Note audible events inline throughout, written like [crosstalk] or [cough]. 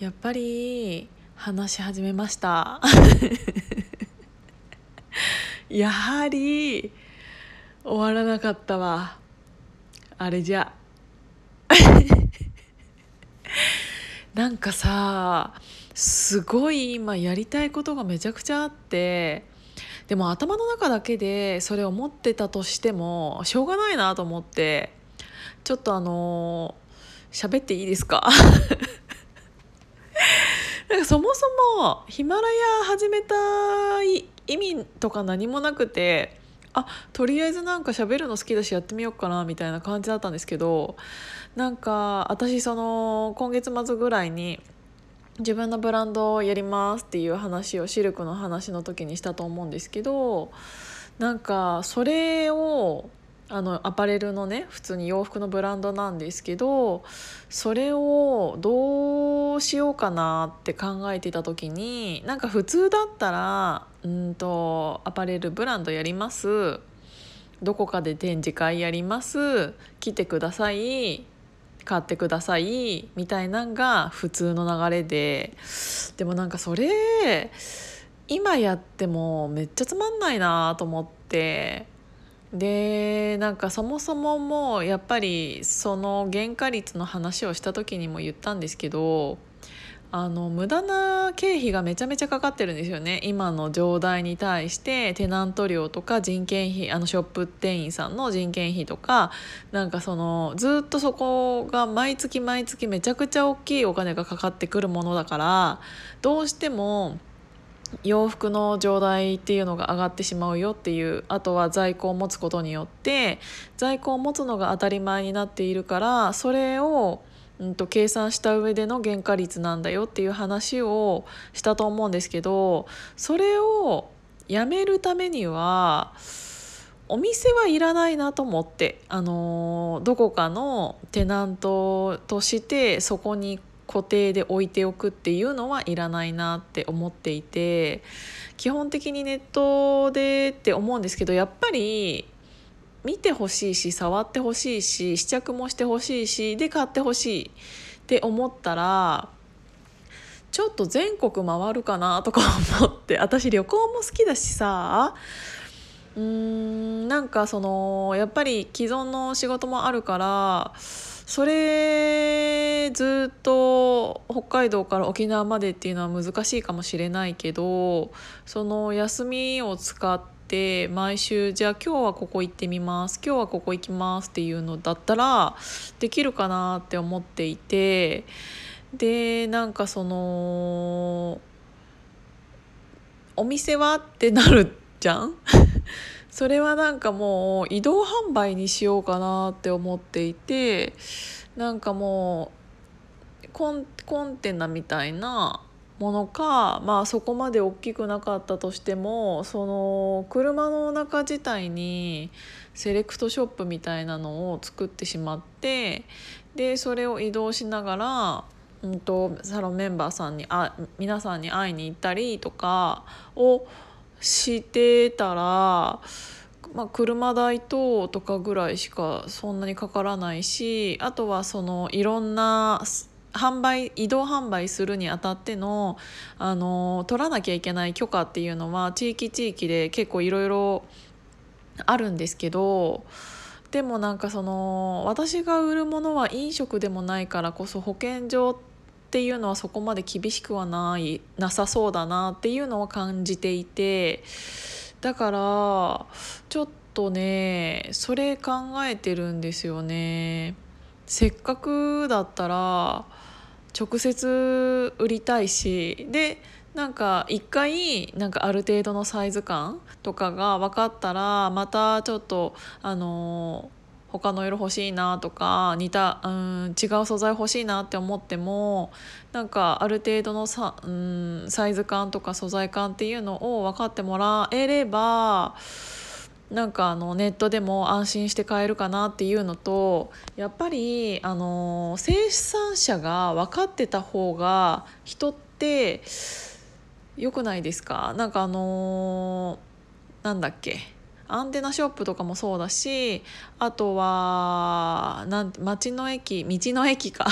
やっぱり話し始めました。[laughs] やはり終わらなかったわ。あれじゃ。[laughs] なんかさすごい今やりたいことがめちゃくちゃあって。でも頭の中だけでそれを持ってたとしてもしょうがないなと思って。ちょっとあの喋っていいですか？そもそもヒマラヤ始めた意味とか何もなくてあとりあえずなんか喋るの好きだしやってみようかなみたいな感じだったんですけどなんか私その今月末ぐらいに自分のブランドをやりますっていう話をシルクの話の時にしたと思うんですけどなんかそれをあのアパレルのね普通に洋服のブランドなんですけどそれをどうしようかなって考えてた時になんか普通だったらうんとアパレルブランドやります。どこかで展示会やります。来てください。買ってください。みたいなんが普通の流れで。でもなんかそれ今やってもめっちゃつまんないなと思って。でなんかそもそももうやっぱりその原価率の話をした時にも言ったんですけどあの無駄な経費がめちゃめちゃかかってるんですよね。今の状態に対してテナント料とか人件費あのショップ店員さんの人件費とかなんかそのずっとそこが毎月毎月めちゃくちゃ大きいお金がかかってくるものだからどうしても洋服の状態っていうのが上がってしまうよっていうあとは在庫を持つことによって在庫を持つのが当たり前になっているからそれを、うんと、計算した上での原価率なんだよっていう話をしたと思うんですけどそれをやめるためにはお店はいらないなと思って、あのどこかのテナントとしてそこに固定で置いておくっていうのはいらないなって思っていて基本的にネットでって思うんですけどやっぱり見てほしいし触ってほしいし試着もしてほしいしで買ってほしいって思ったらちょっと全国回るかなとか思って私旅行も好きだしさうーんなんかそのやっぱり既存の仕事もあるからそれずっと北海道から沖縄までっていうのは難しいかもしれないけどその休みを使って毎週じゃあ今日はここ行ってみます今日はここ行きますっていうのだったらできるかなって思っていてでなんかそのお店はってなるじゃん？それはなんかもう移動販売にしようかなって思っていてなんかもうコンコンテナみたいなものかまあそこまで大きくなかったとしてもその車の中自体にセレクトショップみたいなのを作ってしまってでそれを移動しながら、うんと、サロンメンバーさんにあ皆さんに会いに行ったりとかをしてたら、まあ、車代ととかぐらいしかそんなにかからないしあとはそのいろんな販売移動販売するにあたってのあの取らなきゃいけない許可っていうのは地域地域で結構いろいろあるんですけどでもなんかその私が売るものは飲食でもないからこそ保健所っていうのはそこまで厳しくはないなさそうだなっていうのを感じていてだからちょっとねそれ考えてるんですよね。せっかくだったら直接売りたいしでなんか一回なんかある程度のサイズ感とかが分かったらまたちょっとあの他の色欲しいなとか似たうん違う素材欲しいなって思ってもなんかある程度のさうんサイズ感とか素材感っていうのを分かってもらえればなんかあのネットでも安心して買えるかなっていうのとやっぱりあの生産者が分かってた方が人って良くないですか？なんかあのなんだっけ？アンテナショップとかもそうだしあとはなん街の駅道の駅か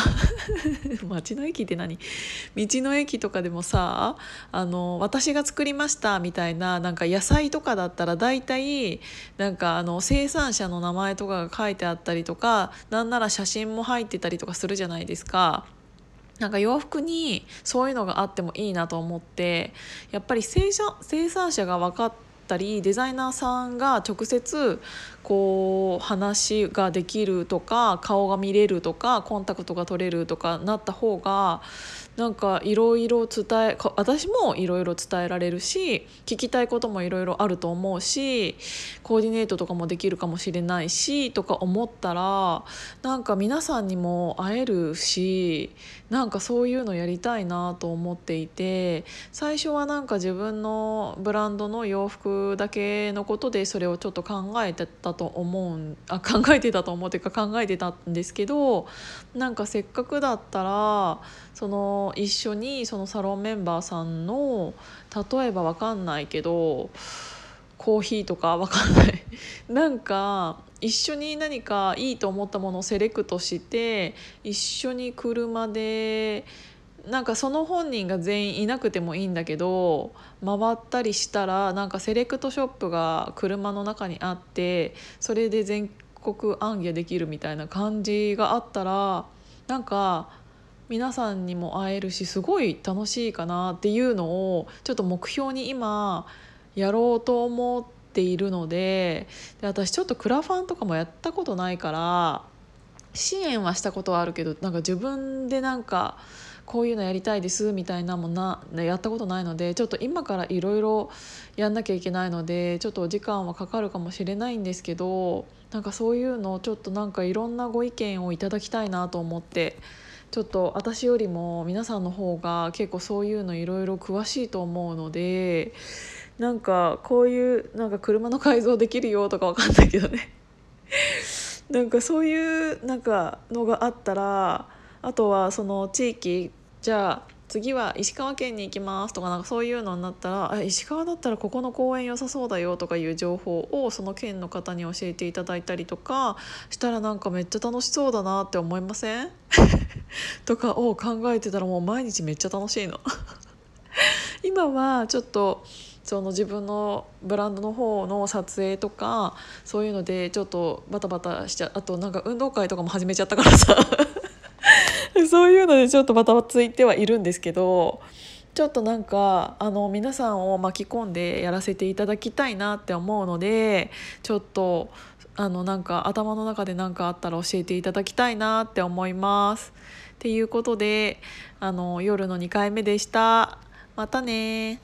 [laughs] 街の駅って何？道の駅とかでもさあの私が作りましたみたいななんか野菜とかだったら大体なんかあの生産者の名前とかが書いてあったりとかなんなら写真も入ってたりとかするじゃないですか。なんか洋服にそういうのがあってもいいなと思ってやっぱり生産者が分かってたりデザイナーさんが直接こう話ができるとか顔が見れるとかコンタクトが取れるとかなった方がなんかいろいろ伝え私もいろいろ伝えられるし聞きたいこともいろいろあると思うしコーディネートとかもできるかもしれないしとか思ったらなんか皆さんにも会えるしなんかそういうのやりたいなと思っていて最初はなんか自分のブランドの洋服だけのことでそれをちょっと考えてたと思うあ考えてたと思うっていうか考えてたんですけどなんかせっかくだったらその一緒にそのサロンメンバーさんの例えば分かんないけどコーヒーとか分かんない。[laughs] なんか一緒に何かいいと思ったものをセレクトして一緒に車でなんかその本人が全員いなくてもいいんだけど回ったりしたらなんかセレクトショップが車の中にあってそれで全国暗記できるみたいな感じがあったらなんか皆さんにも会えるしすごい楽しいかなっていうのをちょっと目標に今やろうと思っているのでで私ちょっとクラファンとかもやったことないから支援はしたことはあるけどなんか自分でなんかこういうのやりたいですみたいなもんなやったことないのでちょっと今からいろいろやんなきゃいけないのでちょっと時間はかかるかもしれないんですけどなんかそういうのをちょっとなんかいろんなご意見をいただきたいなと思ってちょっと私よりも皆さんの方が結構そういうのいろいろ詳しいと思うのでなんかこういうなんか車の改造できるよとかわかんないけどね。[laughs] なんかそういうなんかのがあったらあとはその地域じゃあ次は石川県に行きますとかなんかそういうのになったらあ石川だったらここの公園良さそうだよとかいう情報をその県の方に教えていただいたりとかしたらなんかめっちゃ楽しそうだなって思いません？[laughs] とかを考えてたらもう毎日めっちゃ楽しいの。[laughs] 今はちょっとその自分のブランドの方の撮影とかそういうのでちょっとバタバタしちゃあとなんか運動会とかも始めちゃったからさ。[laughs] そういうのでちょっとバタついてはいるんですけどちょっとなんかあの皆さんを巻き込んでやらせていただきたいなって思うのでちょっとあのなんか頭の中で何かあったら教えていただきたいなって思います。っていうことであの夜の2回目でした。またね